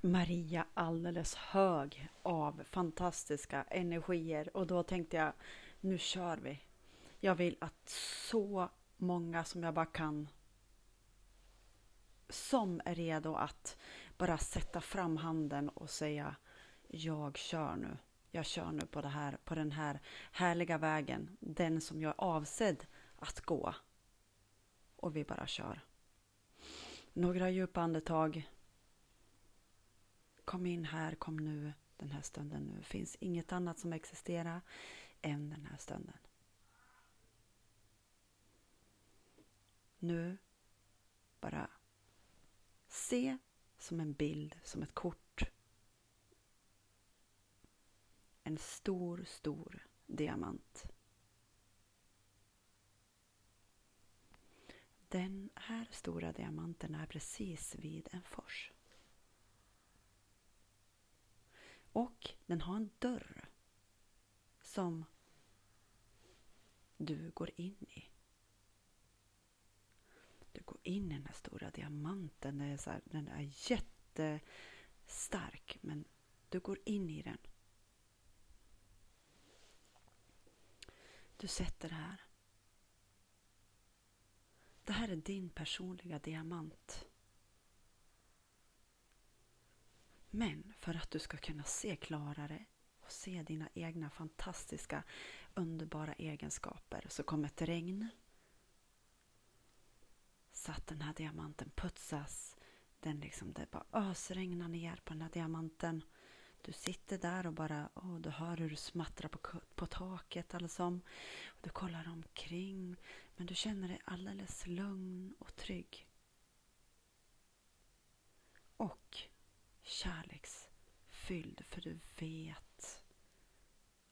Maria alldeles hög av fantastiska energier och då tänkte jag nu kör vi. Jag vill att så många som jag bara kan som är redo att bara sätta fram handen och säga jag kör nu. Jag kör nu på, det här, på den här härliga vägen, den som jag är avsedd att gå. Och vi bara kör. Några djupa andetag. Kom in här, kom nu, den här stunden nu. Det finns inget annat som existerar än den här stunden. Nu, bara se som en bild, som ett kort. En stor, stor diamant. Den här stora diamanten är precis vid en fors. Och den har en dörr som du går in i. Du går in i den här stora diamanten. Den är, så här, den är jättestark men du går in i den. Du sätter det här. Det här är din personliga diamant. Men för att du ska kunna se klarare och se dina egna fantastiska, underbara egenskaper så kom ett regn. Så att den här diamanten putsas. Den liksom, det bara ösregnar ner på den här diamanten. Du sitter där och bara, oh, du hör hur du smattrar på, på taket alltså. Du kollar omkring, men du känner dig alldeles lugn och trygg. Och kärleksfylld, för du vet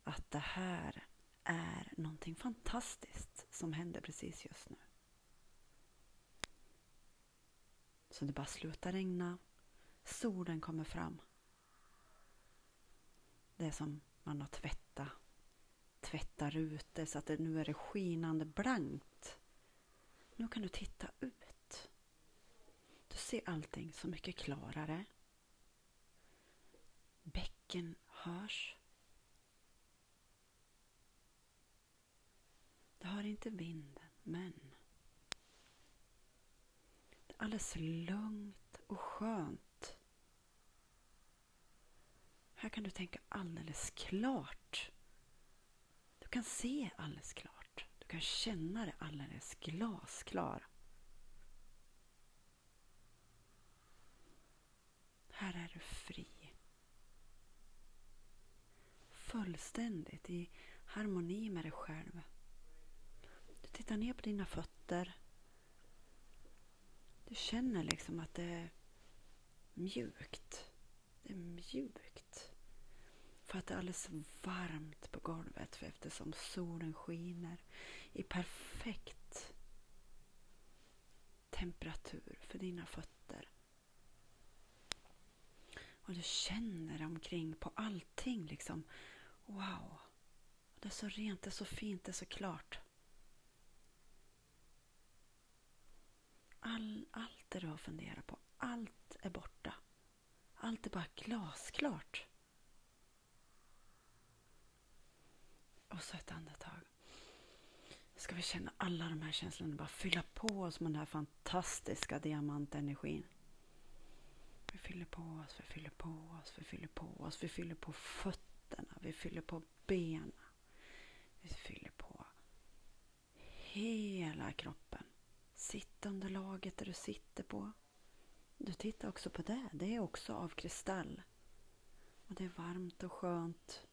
att det här är någonting fantastiskt som händer precis just nu. Så det bara slutar regna. Solen kommer fram. Det är som man har tvättat tvätta rutor så att det nu är det skinande blankt. Nu kan du titta ut. Du ser allting så mycket klarare. Musiken hörs. Det hör inte vinden, men det är alldeles lugnt och skönt. Här kan du tänka alldeles klart. Du kan se alldeles klart. Du kan känna det alldeles glasklar. Här är du fri. Fullständigt i harmoni med dig själv. Du tittar ner på dina fötter. Du känner liksom att det är mjukt. Det är mjukt. För att det är alldeles varmt på golvet för eftersom solen skiner i perfekt temperatur för dina fötter. Och du känner omkring på allting liksom. Wow! Det är så rent, det är så fint, det är så klart. All, allt det du har funderat på, allt är borta. Allt är bara glasklart. Och så ett andetag. Ska vi känna alla de här känslorna bara fylla på oss med den här fantastiska diamantenergin. Vi fyller på oss, vi fyller på oss, vi fyller på oss, vi fyller på fötterna, vi fyller på benen. Vi fyller på hela kroppen. Sittunderlaget där du sitter på. Du tittar också på det. Det är också av kristall. Och det är varmt och skönt.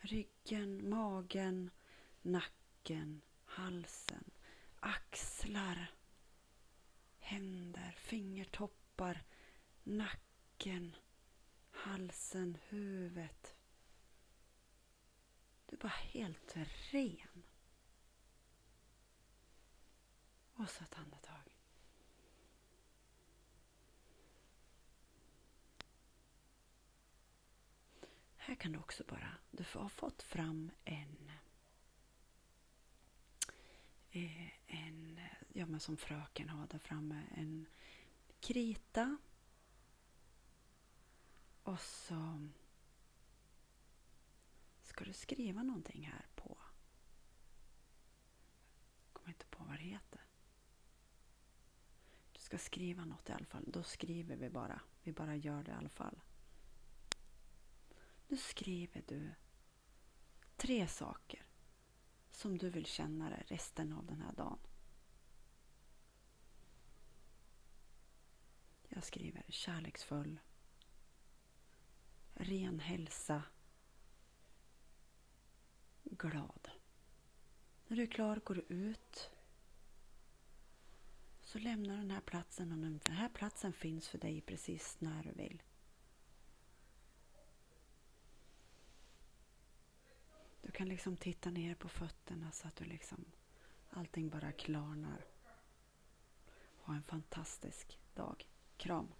Ryggen, magen, nacken, halsen, axlar, händer, fingertoppar, nacken, halsen, huvudet. Du är bara helt ren. Och så ett andetag. Här kan du också bara, du har fått fram en eh, en, ja men som fröken har där framme, en krita och så ska du skriva någonting här på. Jag kommer inte på vad det heter. Du ska skriva något i alla fall. Då skriver vi bara. Vi bara gör det i alla fall. Nu skriver du tre saker som du vill känna dig resten av den här dagen. Jag skriver kärleksfull, ren hälsa, glad. När du är klar går du ut. Så lämnar den här platsen och den här platsen finns för dig precis när du vill. Du kan liksom titta ner på fötterna så att du liksom allting bara klarnar. Ha en fantastisk dag. Kram.